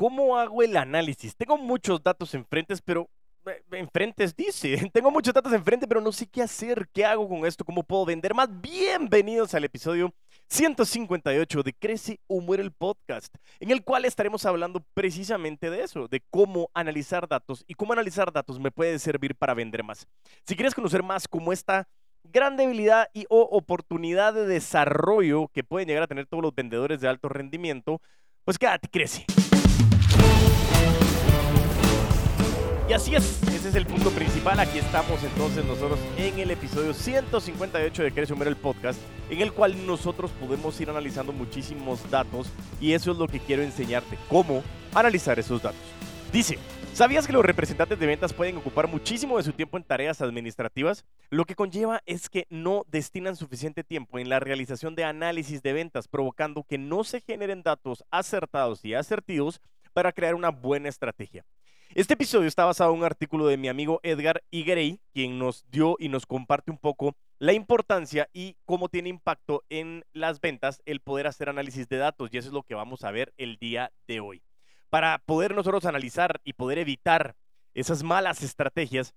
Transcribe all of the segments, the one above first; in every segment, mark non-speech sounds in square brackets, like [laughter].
¿cómo hago el análisis? Tengo muchos datos enfrente, pero eh, enfrente dice, [laughs] tengo muchos datos enfrente, pero no sé qué hacer, qué hago con esto, cómo puedo vender más. Bienvenidos al episodio 158 de Crece o Muere el podcast, en el cual estaremos hablando precisamente de eso, de cómo analizar datos y cómo analizar datos me puede servir para vender más. Si quieres conocer más cómo esta gran debilidad y o oportunidad de desarrollo que pueden llegar a tener todos los vendedores de alto rendimiento, pues quédate, crece. Y así es, ese es el punto principal. Aquí estamos entonces nosotros en el episodio 158 de Crece Humero el podcast, en el cual nosotros podemos ir analizando muchísimos datos y eso es lo que quiero enseñarte, cómo analizar esos datos. Dice, ¿sabías que los representantes de ventas pueden ocupar muchísimo de su tiempo en tareas administrativas? Lo que conlleva es que no destinan suficiente tiempo en la realización de análisis de ventas, provocando que no se generen datos acertados y asertivos para crear una buena estrategia. Este episodio está basado en un artículo de mi amigo Edgar Iguerey, quien nos dio y nos comparte un poco la importancia y cómo tiene impacto en las ventas el poder hacer análisis de datos. Y eso es lo que vamos a ver el día de hoy. Para poder nosotros analizar y poder evitar esas malas estrategias,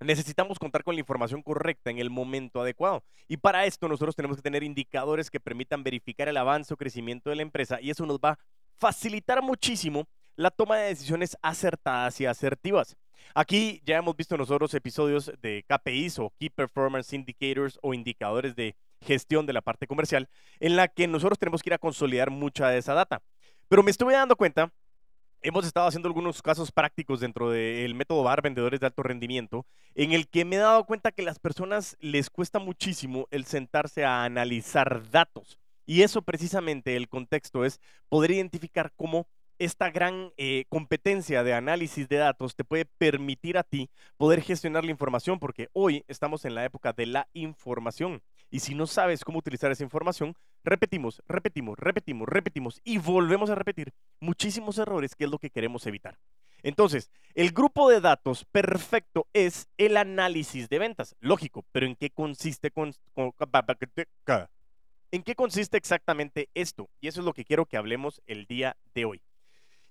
necesitamos contar con la información correcta en el momento adecuado. Y para esto nosotros tenemos que tener indicadores que permitan verificar el avance o crecimiento de la empresa y eso nos va a facilitar muchísimo la toma de decisiones acertadas y asertivas. Aquí ya hemos visto nosotros episodios de KPIs o Key Performance Indicators o indicadores de gestión de la parte comercial, en la que nosotros tenemos que ir a consolidar mucha de esa data. Pero me estuve dando cuenta, hemos estado haciendo algunos casos prácticos dentro del método BAR, vendedores de alto rendimiento, en el que me he dado cuenta que a las personas les cuesta muchísimo el sentarse a analizar datos. Y eso precisamente el contexto es poder identificar cómo esta gran eh, competencia de análisis de datos te puede permitir a ti poder gestionar la información, porque hoy estamos en la época de la información. Y si no sabes cómo utilizar esa información, repetimos, repetimos, repetimos, repetimos y volvemos a repetir muchísimos errores, que es lo que queremos evitar. Entonces, el grupo de datos perfecto es el análisis de ventas. Lógico, pero ¿en qué consiste? ¿En qué consiste exactamente esto? Y eso es lo que quiero que hablemos el día de hoy.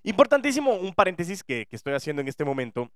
Importantísimo, un paréntesis que, estoy haciendo en este momento.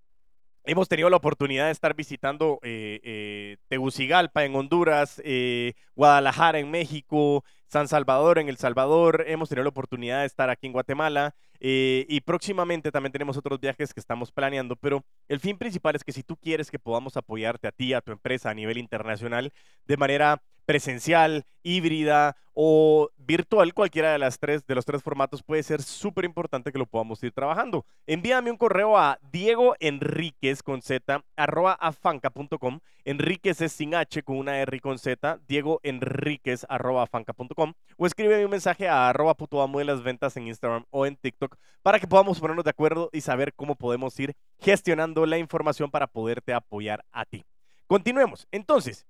Hemos tenido la oportunidad de estar visitando eh, eh, Tegucigalpa en Honduras, eh, Guadalajara en México, San Salvador en El Salvador. Hemos tenido la oportunidad de estar aquí en Guatemala y próximamente también tenemos otros viajes que estamos planeando. Pero el fin principal es que si tú quieres que podamos apoyarte a ti, a tu empresa a nivel internacional de manera presencial, híbrida o virtual, cualquiera de las tres de los tres formatos puede ser súper importante que lo podamos ir trabajando. Envíame un correo a Diego Enríquez con Z arroba afanca.com. Enríquez es sin H con una R con Z. Diego Enríquez arroba afanca.com o escríbeme un mensaje a arroba amo de las ventas en Instagram o en TikTok para que podamos ponernos de acuerdo y saber cómo podemos ir gestionando la información para poderte apoyar a ti. Continuemos. Entonces,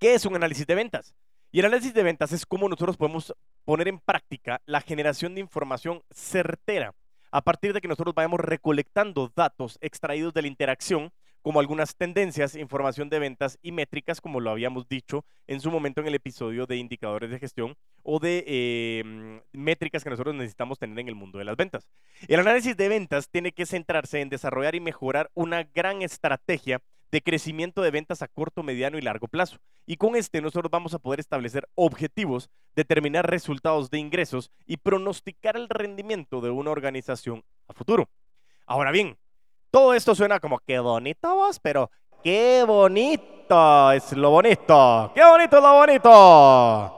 ¿Qué es un análisis de ventas? Y el análisis de ventas es cómo nosotros podemos poner en práctica la generación de información certera a partir de que nosotros vayamos recolectando datos extraídos de la interacción, como algunas tendencias, información de ventas y métricas, como lo habíamos dicho en su momento en el episodio de indicadores de gestión o de em, métricas que nosotros necesitamos tener en el mundo de las ventas. El análisis de ventas tiene que centrarse en desarrollar y mejorar una gran estrategia de crecimiento de ventas a corto, mediano y largo plazo. Y con este nosotros vamos a poder establecer objetivos, determinar resultados de ingresos y pronosticar el rendimiento de una organización a futuro. Ahora bien, todo esto suena como qué bonito vos, pero qué bonito es lo bonito. Qué bonito lo bonito.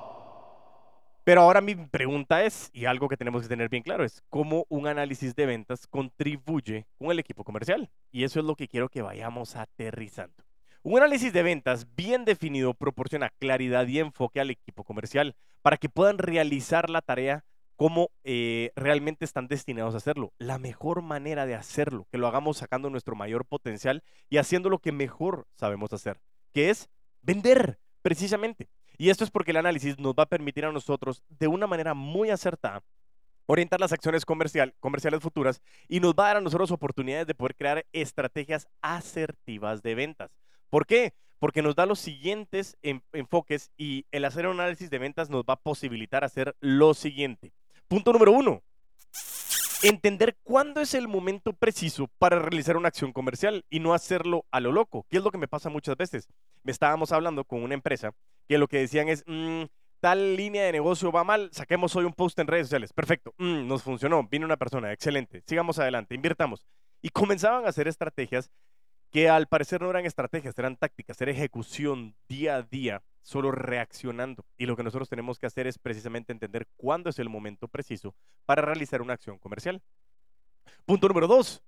Pero ahora mi pregunta es, y algo que tenemos que tener bien claro, es cómo un análisis de ventas contribuye con el equipo comercial. Y eso es lo que quiero que vayamos aterrizando. Un análisis de ventas bien definido proporciona claridad y enfoque al equipo comercial para que puedan realizar la tarea como eh, realmente están destinados a hacerlo. La mejor manera de hacerlo, que lo hagamos sacando nuestro mayor potencial y haciendo lo que mejor sabemos hacer, que es vender, precisamente. Y esto es porque el análisis nos va a permitir a nosotros, de una manera muy acertada, orientar las acciones comercial, comerciales futuras y nos va a dar a nosotros oportunidades de poder crear estrategias asertivas de ventas. ¿Por qué? Porque nos da los siguientes enfoques y el hacer un análisis de ventas nos va a posibilitar hacer lo siguiente. Punto número uno. Entender cuándo es el momento preciso para realizar una acción comercial y no hacerlo a lo loco, ¿Qué es lo que me pasa muchas veces. Me estábamos hablando con una empresa que lo que decían es, mm, tal línea de negocio va mal, saquemos hoy un post en redes sociales. Perfecto, mm, nos funcionó, vino una persona, excelente, sigamos adelante, invirtamos. Y comenzaban a hacer estrategias que al parecer no eran estrategias, eran tácticas, era ejecución día a día, solo reaccionando. Y lo que nosotros tenemos que hacer es precisamente entender cuándo es el momento preciso para realizar una acción comercial. Punto número dos.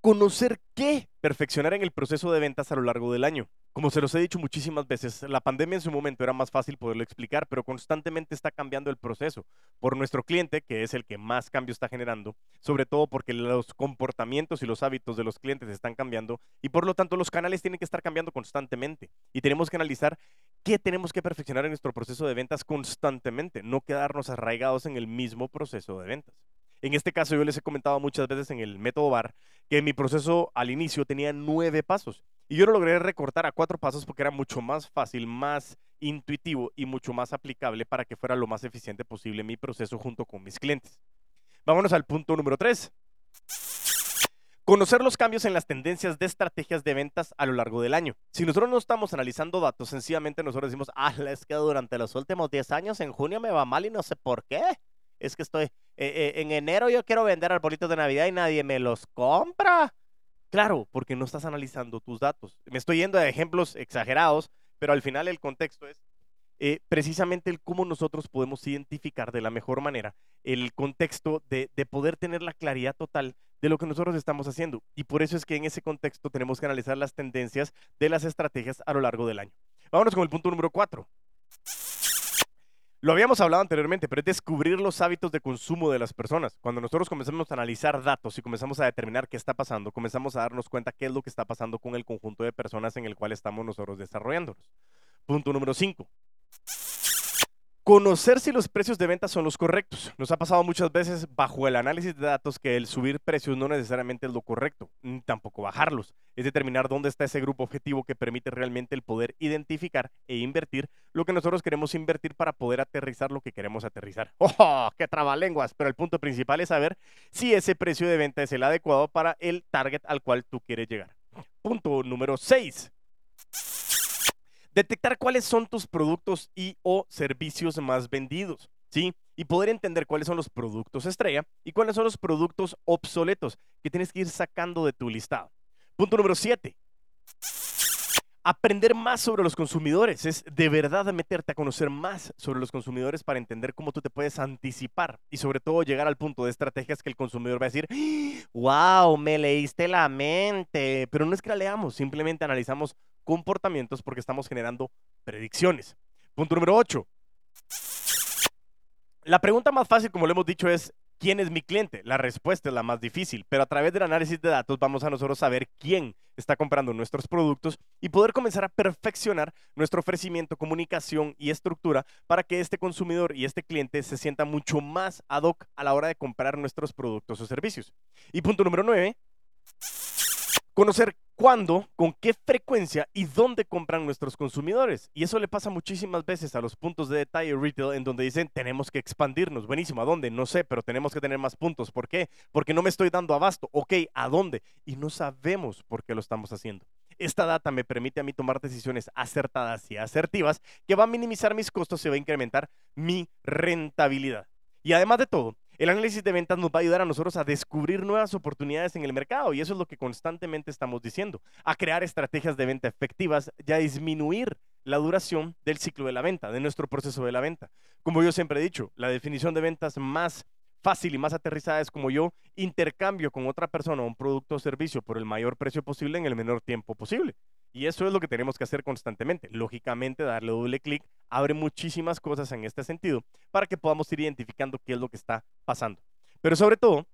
Conocer qué perfeccionar en el proceso de ventas a lo largo del año. Como se los he dicho muchísimas veces, la pandemia en su momento era más fácil poderlo explicar, pero constantemente está cambiando el proceso por nuestro cliente, que es el que más cambio está generando, sobre todo porque los comportamientos y los hábitos de los clientes están cambiando y por lo tanto los canales tienen que estar cambiando constantemente y tenemos que analizar qué tenemos que perfeccionar en nuestro proceso de ventas constantemente, no quedarnos arraigados en el mismo proceso de ventas. En este caso yo les he comentado muchas veces en el método VAR que mi proceso al inicio tenía nueve pasos y yo lo logré recortar a cuatro pasos porque era mucho más fácil, más intuitivo y mucho más aplicable para que fuera lo más eficiente posible mi proceso junto con mis clientes. Vámonos al punto número tres. Conocer los cambios en las tendencias de estrategias de ventas a lo largo del año. Si nosotros no estamos analizando datos, sencillamente nosotros decimos, ah, es que durante los últimos 10 años en junio me va mal y no sé por qué. Es que estoy, eh, eh, en enero yo quiero vender arbolitos de Navidad y nadie me los compra. Claro, porque no estás analizando tus datos. Me estoy yendo a ejemplos exagerados, pero al final el contexto es eh, precisamente el cómo nosotros podemos identificar de la mejor manera el contexto de, de, poder tener la claridad total de lo que nosotros estamos haciendo. Y por eso es que en ese contexto tenemos que analizar las tendencias de las estrategias a lo largo del año. Vámonos con el punto número cuatro. Lo habíamos hablado anteriormente, pero es descubrir los hábitos de consumo de las personas. Cuando nosotros comenzamos a analizar datos y comenzamos a determinar qué está pasando, comenzamos a darnos cuenta qué es lo que está pasando con el conjunto de personas en el cual estamos nosotros desarrollándonos. Punto número 5. Conocer si los precios de venta son los correctos. Nos ha pasado muchas veces bajo el análisis de datos que el subir precios no necesariamente es lo correcto, ni tampoco bajarlos. Es determinar dónde está ese grupo objetivo que permite realmente el poder identificar e invertir lo que nosotros queremos invertir para poder aterrizar lo que queremos aterrizar. [laughs] ¡Oh, qué trabalenguas! Pero el punto principal es saber si ese precio de venta es el adecuado para el target al cual tú quieres llegar. Punto número 6 Detectar cuáles son tus productos y o servicios más vendidos, ¿sí? Y poder entender cuáles son los productos estrella y cuáles son los productos obsoletos que tienes que ir sacando de tu listado. Punto número 7. Aprender más sobre los consumidores es de verdad meterte a conocer más sobre los consumidores para entender cómo tú te puedes anticipar y sobre todo llegar al punto de estrategias que el consumidor va a decir, wow, me leíste la mente, pero no es que la leamos, simplemente analizamos comportamientos porque estamos generando predicciones. Punto número 8. La pregunta más fácil, como lo hemos dicho, es ¿quién es mi cliente? La respuesta es la más difícil, pero a través del análisis de datos vamos a nosotros saber quién está comprando nuestros productos y poder comenzar a perfeccionar nuestro ofrecimiento, comunicación y estructura para que este consumidor y este cliente se sienta mucho más ad hoc a la hora de comprar nuestros productos o servicios. Y punto número 9 Conocer cuándo, con qué frecuencia y dónde compran nuestros consumidores. Y eso le pasa muchísimas veces a los puntos de detalle retail en donde dicen tenemos que expandirnos. Buenísimo, ¿a dónde? No sé, pero tenemos que tener más puntos. ¿Por qué? Porque no me estoy dando abasto. Ok, ¿a dónde? Y no sabemos por qué lo estamos haciendo. Esta data me permite a mí tomar decisiones acertadas y asertivas que va a minimizar mis costos y va a incrementar mi rentabilidad. Y además de todo, el análisis de ventas nos va a ayudar a nosotros a descubrir nuevas oportunidades en el mercado y eso es lo que constantemente estamos diciendo, a crear estrategias de venta efectivas y a disminuir la duración del ciclo de la venta, de nuestro proceso de la venta. Como yo siempre he dicho, la definición de ventas más fácil y más aterrizada es como yo intercambio con otra persona un producto o servicio por el mayor precio posible en el menor tiempo posible. Y eso es lo que tenemos que hacer constantemente. Lógicamente, darle doble clic abre muchísimas cosas en este sentido para que podamos ir identificando qué es lo que está pasando. Pero sobre todo,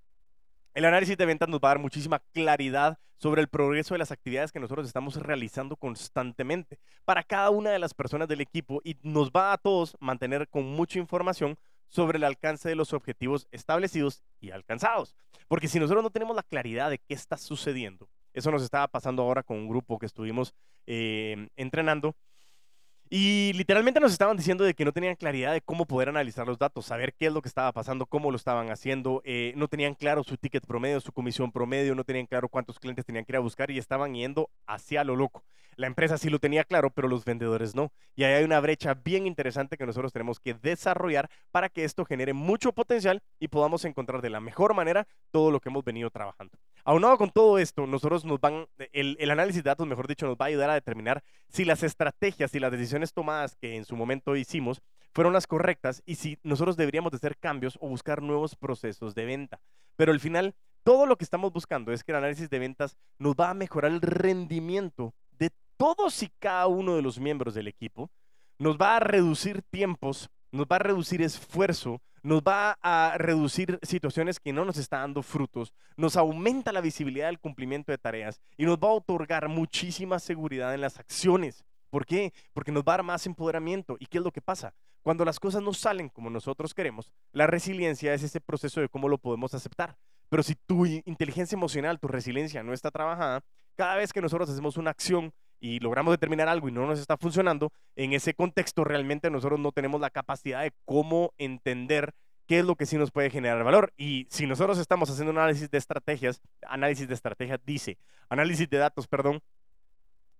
el análisis de ventas nos va a dar muchísima claridad sobre el progreso de las actividades que nosotros estamos realizando constantemente para cada una de las personas del equipo y nos va a todos mantener con mucha información sobre el alcance de los objetivos establecidos y alcanzados. Porque si nosotros no tenemos la claridad de qué está sucediendo, eso nos estaba pasando ahora con un grupo que estuvimos eh, entrenando, Y literalmente nos estaban diciendo de que no tenían claridad de cómo poder analizar los datos, saber qué es lo que estaba pasando, cómo lo estaban haciendo, eh, no tenían claro su ticket promedio, su comisión promedio, no tenían claro cuántos clientes tenían que ir a buscar y estaban yendo hacia lo loco. La empresa sí lo tenía claro, pero los vendedores no. Y ahí hay una brecha bien interesante que nosotros tenemos que desarrollar para que esto genere mucho potencial y podamos encontrar de la mejor manera todo lo que hemos venido trabajando. Aunado con todo esto, nosotros nos van, el, análisis de datos, mejor dicho, nos va a ayudar a determinar si las estrategias y las decisiones tomadas que en su momento hicimos fueron las correctas y si nosotros deberíamos de hacer cambios o buscar nuevos procesos de venta. Pero al final, todo lo que estamos buscando es que el análisis de ventas nos va a mejorar el rendimiento de todos y cada uno de los miembros del equipo, nos va a reducir tiempos, nos va a reducir esfuerzo, nos va a reducir situaciones que no nos están dando frutos, nos aumenta la visibilidad del cumplimiento de tareas y nos va a otorgar muchísima seguridad en las acciones. ¿Por qué? Porque nos va a dar más empoderamiento. ¿Y qué es lo que pasa? Cuando las cosas no salen como nosotros queremos, la resiliencia es ese proceso de cómo lo podemos aceptar. Pero si tu inteligencia emocional, tu resiliencia no está trabajada, cada vez que nosotros hacemos una acción y logramos determinar algo y no nos está funcionando, en ese contexto realmente nosotros no tenemos la capacidad de cómo entender qué es lo que sí nos puede generar valor. Y si nosotros estamos haciendo un análisis de estrategias, análisis de estrategias dice, análisis de datos, perdón,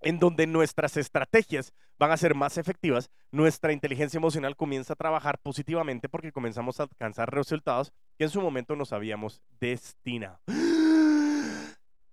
en donde nuestras estrategias van a ser más efectivas, nuestra inteligencia emocional comienza a trabajar positivamente porque comenzamos a alcanzar resultados que en su momento nos habíamos destinado.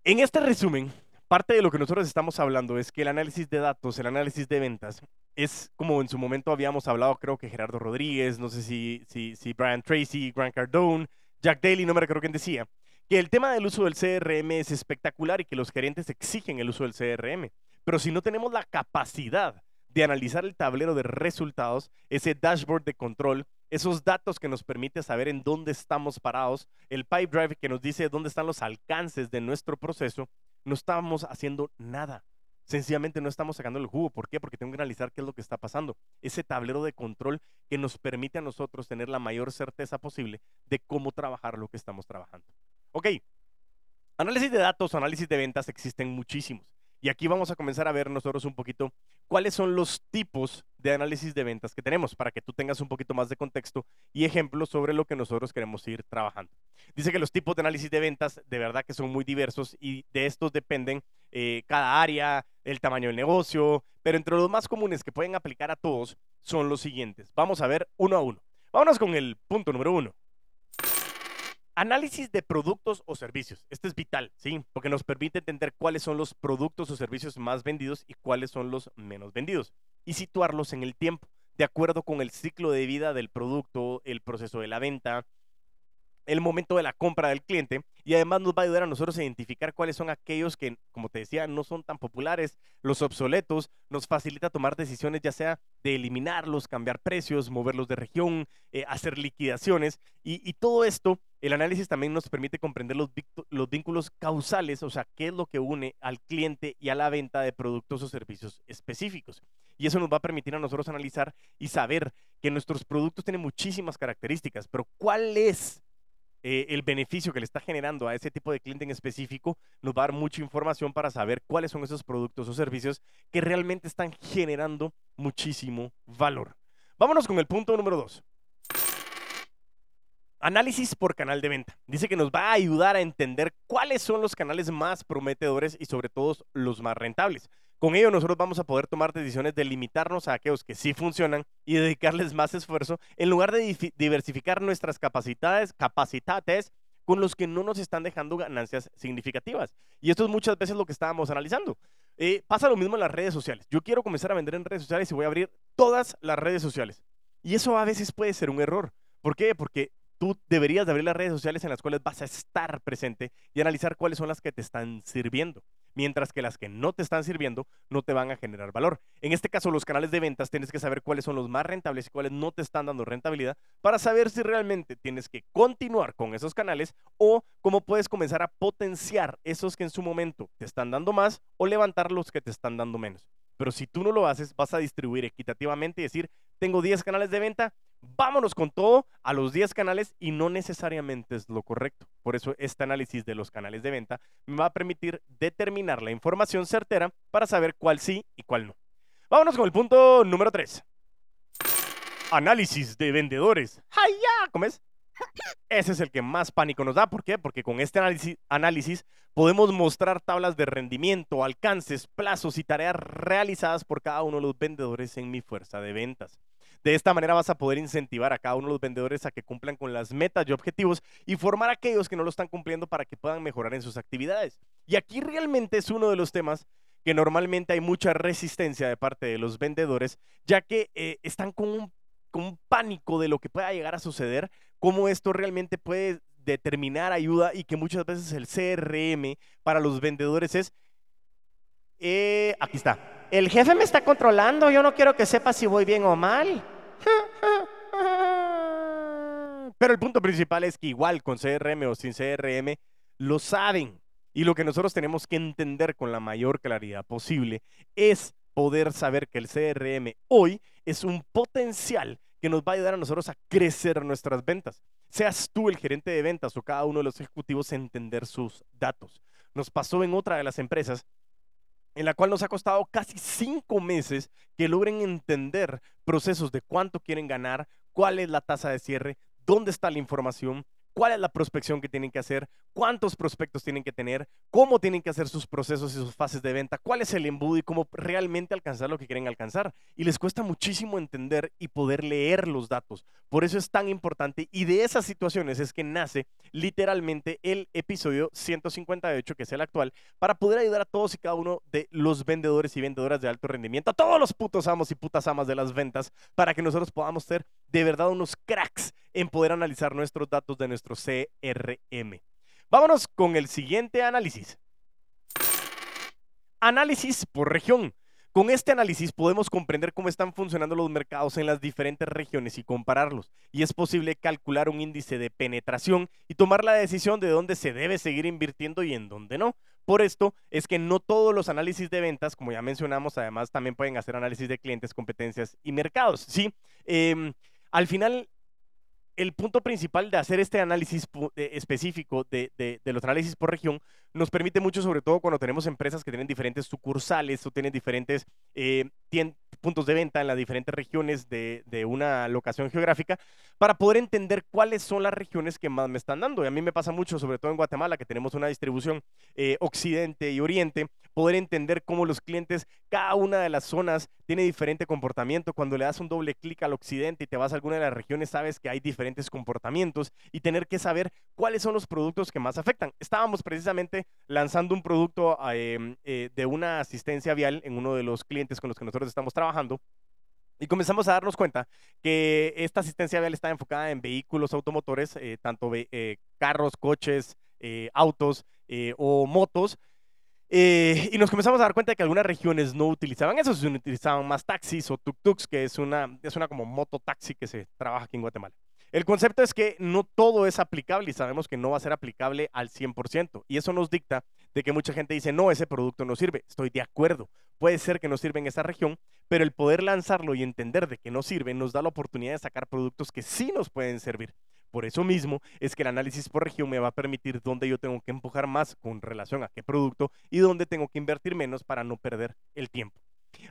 En este resumen, parte de lo que nosotros estamos hablando es que el análisis de datos, el análisis de ventas, es como en su momento habíamos hablado, creo que Gerardo Rodríguez, no sé si, si, si Brian Tracy, Grant Cardone, Jack Daly, no me recuerdo quién decía, que el tema del uso del CRM es espectacular y que los gerentes exigen el uso del CRM. Pero si no tenemos la capacidad de analizar el tablero de resultados, ese dashboard de control, esos datos que nos permite saber en dónde estamos parados, el pipe drive que nos dice dónde están los alcances de nuestro proceso, no estamos haciendo nada. Sencillamente no estamos sacando el jugo. ¿Por qué? Porque tengo que analizar qué es lo que está pasando. Ese tablero de control que nos permite a nosotros tener la mayor certeza posible de cómo trabajar lo que estamos trabajando. Ok, análisis de datos, análisis de ventas existen muchísimos. Y aquí vamos a comenzar a ver nosotros un poquito cuáles son los tipos de análisis de ventas que tenemos para que tú tengas un poquito más de contexto y ejemplos sobre lo que nosotros queremos ir trabajando. Dice que los tipos de análisis de ventas de verdad que son muy diversos y de estos dependen eh, cada área, el tamaño del negocio, pero entre los más comunes que pueden aplicar a todos son los siguientes. Vamos a ver uno a uno. Vámonos con el punto número uno. Análisis de productos o servicios. Este es vital, ¿sí? Porque nos permite entender cuáles son los productos o servicios más vendidos y cuáles son los menos vendidos. Y situarlos en el tiempo, de acuerdo con el ciclo de vida del producto, el proceso de la venta, el momento de la compra del cliente y además nos va a ayudar a nosotros a identificar cuáles son aquellos que, como te decía, no son tan populares, los obsoletos, nos facilita tomar decisiones ya sea de eliminarlos, cambiar precios, moverlos de región, eh, hacer liquidaciones y, todo esto, el análisis también nos permite comprender los, los vínculos causales, o sea, qué es lo que une al cliente y a la venta de productos o servicios específicos. Y eso nos va a permitir a nosotros analizar y saber que nuestros productos tienen muchísimas características, pero cuál es eh, el beneficio que le está generando a ese tipo de cliente en específico, nos va a dar mucha información para saber cuáles son esos productos o servicios que realmente están generando muchísimo valor. Vámonos con el punto número dos. Análisis por canal de venta. Dice que nos va a ayudar a entender cuáles son los canales más prometedores y sobre todo los más rentables. Con ello nosotros vamos a poder tomar decisiones de limitarnos a aquellos que sí funcionan y dedicarles más esfuerzo en lugar de diversificar nuestras capacidades, capacidades con los que no nos están dejando ganancias significativas. Y esto es muchas veces lo que estábamos analizando. Eh, pasa lo mismo en las redes sociales. Yo quiero comenzar a vender en redes sociales y voy a abrir todas las redes sociales. Y eso a veces puede ser un error. ¿Por qué? Porque tú deberías de abrir las redes sociales en las cuales vas a estar presente y analizar cuáles son las que te están sirviendo mientras que las que no te están sirviendo no te van a generar valor. En este caso, los canales de ventas tienes que saber cuáles son los más rentables y cuáles no te están dando rentabilidad para saber si realmente tienes que continuar con esos canales o cómo puedes comenzar a potenciar esos que en su momento te están dando más o levantar los que te están dando menos. Pero si tú no lo haces, vas a distribuir equitativamente y decir, tengo 10 canales de venta, vámonos con todo a los 10 canales y no necesariamente es lo correcto. Por eso este análisis de los canales de venta me va a permitir determinar la información certera para saber cuál sí y cuál no. Vámonos con el punto número 3. Análisis de vendedores. ¡Ay, ya! ¿Cómo es? Ese es el que más pánico nos da. ¿Por qué? Porque con este análisis, análisis, podemos mostrar tablas de rendimiento, alcances, plazos y tareas realizadas por cada uno de los vendedores en mi fuerza de ventas. De esta manera vas a poder incentivar a cada uno de los vendedores a que cumplan con las metas y objetivos y formar a aquellos que no lo están cumpliendo para que puedan mejorar en sus actividades. Y aquí realmente es uno de los temas que normalmente hay mucha resistencia de parte de los vendedores, ya que eh, están con un, pánico de lo que pueda llegar a suceder, cómo esto realmente puede determinar ayuda y que muchas veces el CRM para los vendedores es, eh, aquí está, el jefe me está controlando, yo no quiero que sepa si voy bien o mal. [laughs] Pero el punto principal es que igual con CRM o sin CRM lo saben. Y lo que nosotros tenemos que entender con la mayor claridad posible es poder saber que el CRM hoy es un potencial que nos va a ayudar a nosotros a crecer nuestras ventas. Seas tú el gerente de ventas o cada uno de los ejecutivos entender sus datos. Nos pasó en otra de las empresas en la cual nos ha costado casi cinco meses que logren entender procesos de cuánto quieren ganar, cuál es la tasa de cierre, dónde está la información, cuál es la prospección que tienen que hacer, cuántos prospectos tienen que tener, cómo tienen que hacer sus procesos y sus fases de venta, cuál es el embudo y cómo realmente alcanzar lo que quieren alcanzar. Y les cuesta muchísimo entender y poder leer los datos. Por eso es tan importante y de esas situaciones es que nace literalmente el episodio 158, que es el actual, para poder ayudar a todos y cada uno de los vendedores y vendedoras de alto rendimiento, a todos los putos amos y putas amas de las ventas, para que nosotros podamos ser de verdad unos cracks en poder analizar nuestros datos de nuestro CRM. Vámonos con el siguiente análisis. Análisis por región. Con este análisis podemos comprender cómo están funcionando los mercados en las diferentes regiones y compararlos. Y es posible calcular un índice de penetración y tomar la decisión de dónde se debe seguir invirtiendo y en dónde no. Por esto es que no todos los análisis de ventas, como ya mencionamos, además también pueden hacer análisis de clientes, competencias y mercados. ¿sí? Em, al final, el punto principal de hacer este análisis eh, específico de, los análisis por región nos permite mucho, sobre todo cuando tenemos empresas que tienen diferentes sucursales o tienen diferentes eh, puntos de venta en las diferentes regiones de, una locación geográfica, para poder entender cuáles son las regiones que más me están dando. Y a mí me pasa mucho, sobre todo en Guatemala, que tenemos una distribución eh, occidente y oriente, poder entender cómo los clientes, cada una de las zonas tiene diferente comportamiento. Cuando le das un doble clic al occidente y te vas a alguna de las regiones, sabes que hay diferentes comportamientos y tener que saber cuáles son los productos que más afectan. Estábamos precisamente lanzando un producto em, eh, de una asistencia vial en uno de los clientes con los que nosotros estamos trabajando. Y comenzamos a darnos cuenta que esta asistencia vial está enfocada en vehículos automotores, eh, tanto eh, carros, coches, autos o motos, y nos comenzamos a dar cuenta de que algunas regiones no utilizaban eso, sino utilizaban más taxis o tuk-tuks, que es una, es una como mototaxi que se trabaja aquí en Guatemala. El concepto es que no todo es aplicable y sabemos que no va a ser aplicable al 100%. Y eso nos dicta de que mucha gente dice, no, ese producto no sirve. Estoy de acuerdo. Puede ser que no sirva en esa región, pero el poder lanzarlo y entender de que no sirve nos da la oportunidad de sacar productos que sí nos pueden servir. Por eso mismo es que el análisis por región me va a permitir dónde yo tengo que empujar más con relación a qué producto y dónde tengo que invertir menos para no perder el tiempo.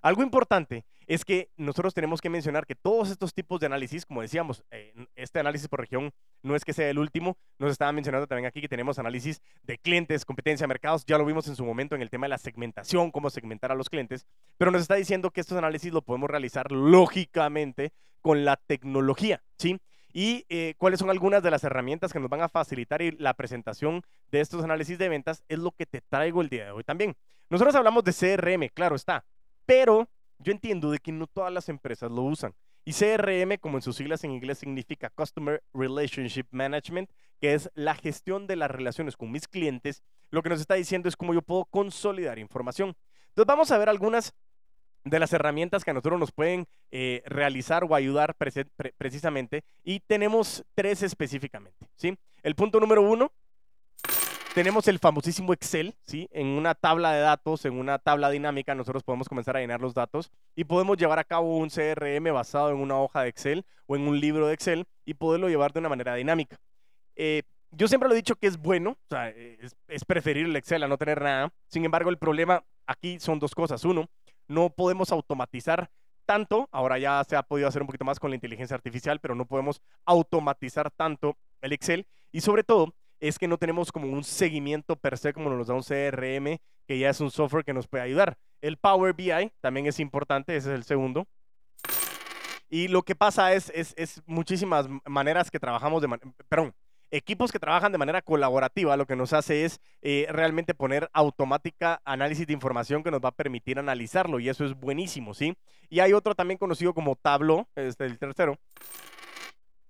Algo importante es que nosotros tenemos que mencionar que todos estos tipos de análisis, como decíamos, eh, este análisis por región no es que sea el último, nos estaba mencionando también aquí que tenemos análisis de clientes, competencia, mercados, ya lo vimos en su momento en el tema de la segmentación, cómo segmentar a los clientes, pero nos está diciendo que estos análisis lo podemos realizar lógicamente con la tecnología, ¿sí? y eh, cuáles son algunas de las herramientas que nos van a facilitar la presentación de estos análisis de ventas es lo que te traigo el día de hoy también. Nosotros hablamos de CRM, claro está, pero yo entiendo de que no todas las empresas lo usan. Y CRM, como en sus siglas en inglés, significa Customer Relationship Management, que es la gestión de las relaciones con mis clientes. Lo que nos está diciendo es cómo yo puedo consolidar información. Entonces vamos a ver algunas de las herramientas que a nosotros nos pueden eh, realizar o ayudar precisamente. Y tenemos tres específicamente. ¿sí? El punto número uno, tenemos el famosísimo Excel. ¿sí? En una tabla de datos, en una tabla dinámica, nosotros podemos comenzar a llenar los datos y podemos llevar a cabo un CRM basado en una hoja de Excel o en un libro de Excel y poderlo llevar de una manera dinámica. Eh, yo siempre lo he dicho que es bueno, o sea, es, es preferir el Excel a no tener nada. Sin embargo, el problema aquí son dos cosas. Uno, no podemos automatizar tanto, ahora ya se ha podido hacer un poquito más con la inteligencia artificial, pero no podemos automatizar tanto el Excel y sobre todo es que no tenemos como un seguimiento per se como nos da un CRM, que ya es un software que nos puede ayudar. El Power BI también es importante, ese es el segundo. Y lo que pasa es, es, muchísimas maneras que trabajamos de, perdón, equipos que trabajan de manera colaborativa, lo que nos hace es eh, realmente poner automática análisis de información que nos va a permitir analizarlo y eso es buenísimo, ¿sí? Y hay otro también conocido como Tableau, este el tercero.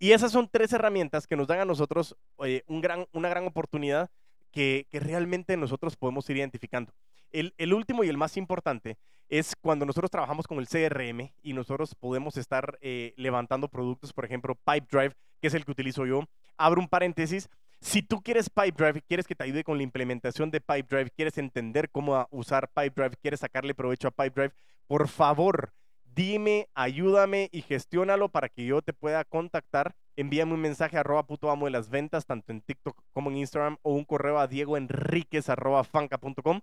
Y esas son tres herramientas que nos dan a nosotros eh, una gran oportunidad que, que realmente nosotros podemos ir identificando. El, último y el más importante es cuando nosotros trabajamos con el CRM y nosotros podemos estar eh, levantando productos, por ejemplo, Pipedrive, que es el que utilizo yo. Abro un paréntesis. Si tú quieres Pipedrive, quieres que te ayude con la implementación de Pipedrive, quieres entender cómo usar Pipedrive, quieres sacarle provecho a Pipedrive, por favor, dime, ayúdame y gestiónalo para que yo te pueda contactar. Envíame un mensaje a arroba puto amo de las ventas, tanto en TikTok como en Instagram, o un correo a Diego Enríquez arroba fanca.com.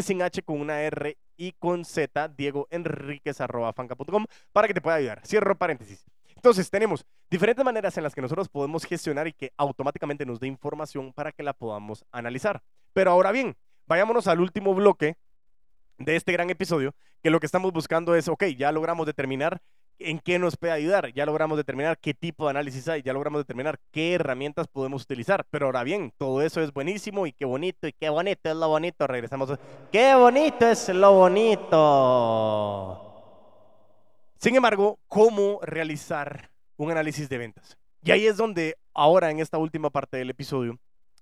Sin H con una R y con Z, Diego Enríquez arroba fanca.com, para que te pueda ayudar. Cierro paréntesis. Entonces, tenemos diferentes maneras en las que nosotros podemos gestionar y que automáticamente nos dé información para que la podamos analizar. Pero ahora bien, vayámonos al último bloque de este gran episodio, que lo que estamos buscando es, ok, ya logramos determinar en qué nos puede ayudar, ya logramos determinar qué tipo de análisis hay, ya logramos determinar qué herramientas podemos utilizar. Pero ahora bien, todo eso es buenísimo y qué bonito y qué bonito es lo bonito. Regresamos. Qué bonito es lo bonito. Sin embargo, ¿cómo realizar un análisis de ventas? Y ahí es donde ahora en esta última parte del episodio,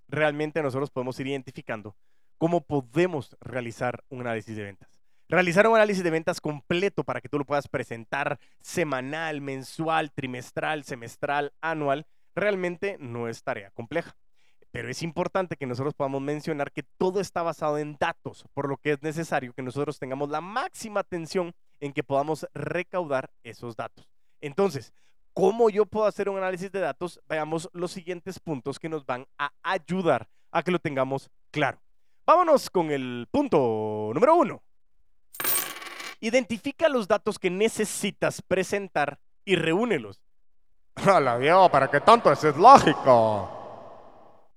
realmente nosotros podemos ir identificando cómo podemos realizar un análisis de ventas. Realizar un análisis de ventas completo para que tú lo puedas presentar semanal, mensual, trimestral, semestral, anual, realmente no es tarea compleja. Pero es importante que nosotros podamos mencionar que todo está basado en datos, por lo que es necesario que nosotros tengamos la máxima atención en que podamos recaudar esos datos. Entonces, ¿cómo yo puedo hacer un análisis de datos? Veamos los siguientes puntos que nos van a ayudar a que lo tengamos claro. Vámonos con el punto número uno. Identifica los datos que necesitas presentar y reúnelos. Hola, Diego, ¿para qué tanto? Eso es lógico.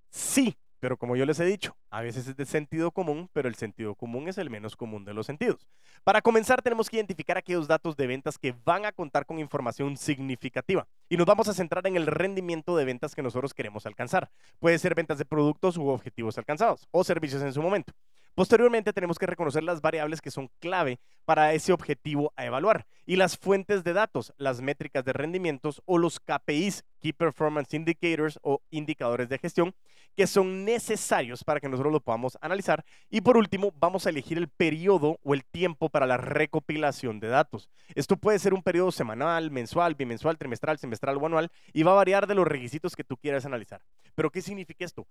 Sí, pero como yo les he dicho, a veces es de sentido común, pero el sentido común es el menos común de los sentidos. Para comenzar, tenemos que identificar aquellos datos de ventas que van a contar con información significativa. Y nos vamos a centrar en el rendimiento de ventas que nosotros queremos alcanzar. Puede ser ventas de productos u objetivos alcanzados, o servicios en su momento. Posteriormente tenemos que reconocer las variables que son clave para ese objetivo a evaluar y las fuentes de datos, las métricas de rendimientos o los KPIs, Key Performance Indicators o indicadores de gestión, que son necesarios para que nosotros lo podamos analizar. Y por último, vamos a elegir el periodo o el tiempo para la recopilación de datos. Esto puede ser un periodo semanal, mensual, bimensual, trimestral, semestral o anual y va a variar de los requisitos que tú quieras analizar. Pero ¿qué significa esto?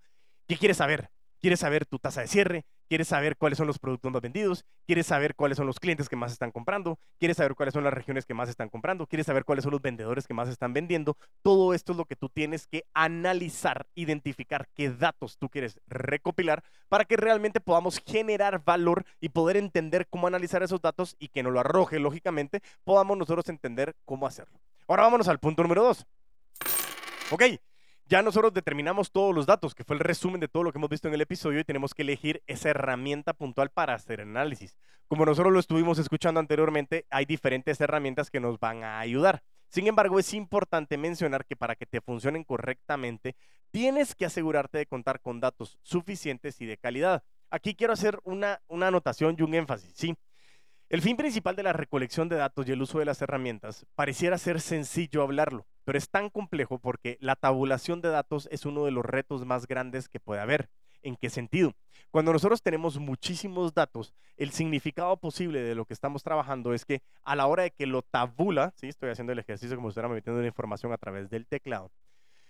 ¿Qué quieres saber? Quieres saber tu tasa de cierre, quieres saber cuáles son los productos más vendidos, quieres saber cuáles son los clientes que más están comprando, quieres saber cuáles son las regiones que más están comprando, quieres saber cuáles son los vendedores que más están vendiendo. Todo esto es lo que tú tienes que analizar, identificar qué datos tú quieres recopilar para que realmente podamos generar valor y poder entender cómo analizar esos datos y que nos lo arroje, lógicamente, podamos nosotros entender cómo hacerlo. Ahora vámonos al punto número dos. Ok, ya nosotros determinamos todos los datos, que fue el resumen de todo lo que hemos visto en el episodio, y tenemos que elegir esa herramienta puntual para hacer análisis. Como nosotros lo estuvimos escuchando anteriormente, hay diferentes herramientas que nos van a ayudar. Sin embargo, es importante mencionar que para que te funcionen correctamente, tienes que asegurarte de contar con datos suficientes y de calidad. Aquí quiero hacer una, una anotación y un énfasis, ¿sí? El fin principal de la recolección de datos y el uso de las herramientas pareciera ser sencillo hablarlo, pero es tan complejo porque la tabulación de datos es uno de los retos más grandes que puede haber. ¿En qué sentido? Cuando nosotros tenemos muchísimos datos, el significado posible de lo que estamos trabajando es que a la hora de que lo tabula, ¿sí? estoy haciendo el ejercicio como si estuviera metiendo la información a través del teclado,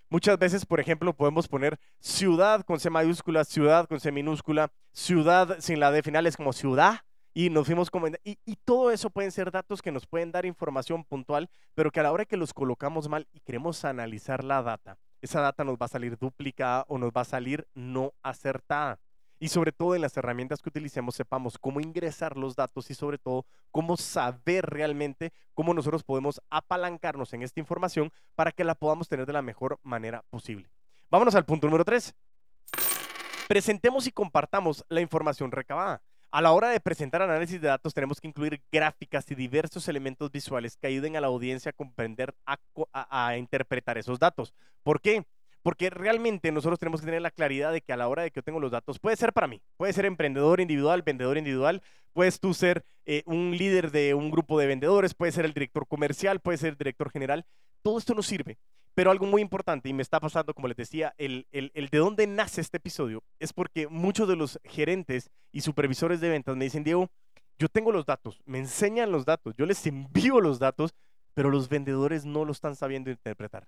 Muchas veces, por ejemplo, podemos poner ciudad con C mayúscula, ciudad con C minúscula, ciudad sin la D final es como ciudad, y nos fuimos como... Y, todo eso pueden ser datos que nos pueden dar información puntual, pero que a la hora que los colocamos mal y queremos analizar la data, esa data nos va a salir duplicada o nos va a salir no acertada. y sobre todo en las herramientas que utilicemos sepamos cómo ingresar los datos y sobre todo cómo saber realmente cómo nosotros podemos apalancarnos en esta información para que la podamos tener de la mejor manera posible. Vámonos al punto número 3. Presentemos y compartamos la información recabada. A la hora de presentar análisis de datos tenemos que incluir gráficas y diversos elementos visuales que ayuden a la audiencia a comprender, a, interpretar esos datos. ¿Por qué? Porque realmente nosotros tenemos que tener la claridad de que a la hora de que yo tengo los datos, puede ser para mí, puede ser emprendedor individual, vendedor individual, puedes tú ser eh, un líder de un grupo de vendedores, puede ser el director comercial, puede ser el director general. Todo esto nos sirve. Pero algo muy importante, y me está pasando, como les decía, el, el, de dónde nace este episodio, es porque muchos de los gerentes y supervisores de ventas me dicen, Diego, yo tengo los datos, me enseñan los datos, yo les envío los datos, pero los vendedores no lo están sabiendo interpretar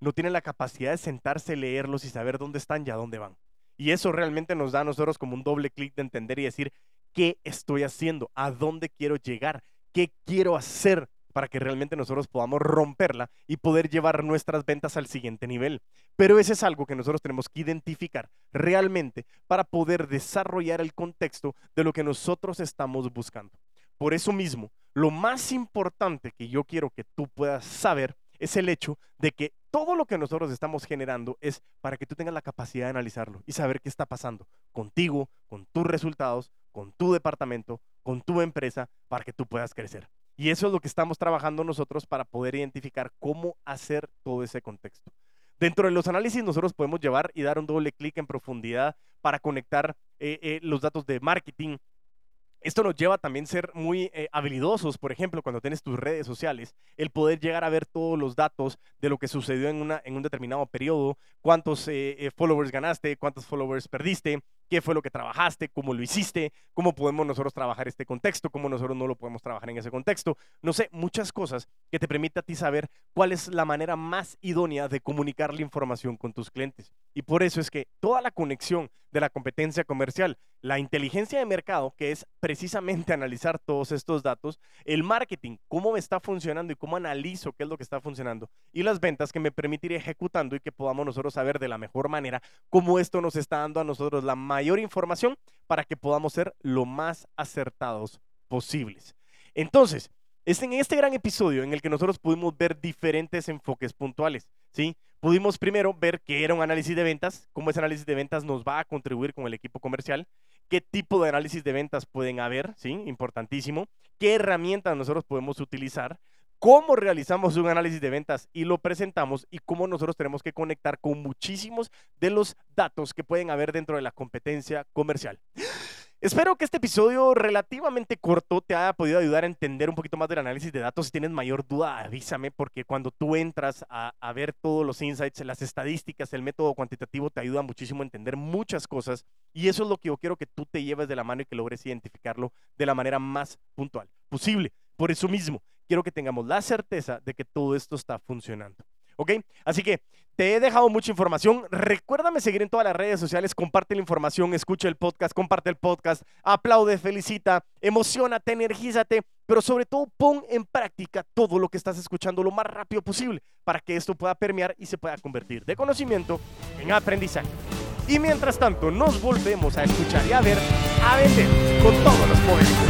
no tienen la capacidad de sentarse, leerlos y saber dónde están y a dónde van. Y eso realmente nos da a nosotros como un doble clic de entender y decir, ¿qué estoy haciendo? ¿A dónde quiero llegar? ¿Qué quiero hacer para que realmente nosotros podamos romperla y poder llevar nuestras ventas al siguiente nivel? Pero ese es algo que nosotros tenemos que identificar realmente para poder desarrollar el contexto de lo que nosotros estamos buscando. Por eso mismo, lo más importante que yo quiero que tú puedas saber es el hecho de que todo lo que nosotros estamos generando es para que tú tengas la capacidad de analizarlo y saber qué está pasando contigo, con tus resultados, con tu departamento, con tu empresa, para que tú puedas crecer. Y eso es lo que estamos trabajando nosotros para poder identificar cómo hacer todo ese contexto. Dentro de los análisis nosotros podemos llevar y dar un doble clic en profundidad para conectar eh, eh, los datos de marketing, esto nos lleva también a ser muy eh, habilidosos, por ejemplo, cuando tienes tus redes sociales, el poder llegar a ver todos los datos de lo que sucedió en, en un determinado periodo, cuántos followers ganaste, cuántos followers perdiste, qué fue lo que trabajaste, cómo lo hiciste, cómo podemos nosotros trabajar este contexto, cómo nosotros no lo podemos trabajar en ese contexto. No sé, muchas cosas que te permite a ti saber cuál es la manera más idónea de comunicar la información con tus clientes. Y por eso es que toda la conexión de la competencia comercial, la inteligencia de mercado, que es precisamente analizar todos estos datos, el marketing, cómo me está funcionando y cómo analizo qué es lo que está funcionando, y las ventas que me permitiré ejecutando y que podamos nosotros saber de la mejor manera cómo esto nos está dando a nosotros la mayor información para que podamos ser lo más acertados posibles. Entonces, es en este gran episodio en el que nosotros pudimos ver diferentes enfoques puntuales, ¿sí? Pudimos primero ver qué era un análisis de ventas, cómo ese análisis de ventas nos va a contribuir con el equipo comercial, qué tipo de análisis de ventas pueden haber, ¿sí? Importantísimo, qué herramientas nosotros podemos utilizar, cómo realizamos un análisis de ventas y lo presentamos y cómo nosotros tenemos que conectar con muchísimos de los datos que pueden haber dentro de la competencia comercial. Espero que este episodio relativamente corto te haya podido ayudar a entender un poquito más del análisis de datos. Si tienes mayor duda, avísame, porque cuando tú entras a, a, ver todos los insights, las estadísticas, el método cuantitativo te ayuda muchísimo a entender muchas cosas. Y eso es lo que yo quiero que tú te lleves de la mano y que logres identificarlo de la manera más puntual posible. Por eso mismo, quiero que tengamos la certeza de que todo esto está funcionando. ¿Ok? Así que te he dejado mucha información. Recuérdame seguir en todas las redes sociales, comparte la información, escucha el podcast, comparte el podcast, aplaude, felicita, emocionate, energízate, pero sobre todo pon en práctica todo lo que estás escuchando lo más rápido posible para que esto pueda permear y se pueda convertir de conocimiento en aprendizaje. Y mientras tanto, nos volvemos a escuchar y a ver, a vender con todos los poderes.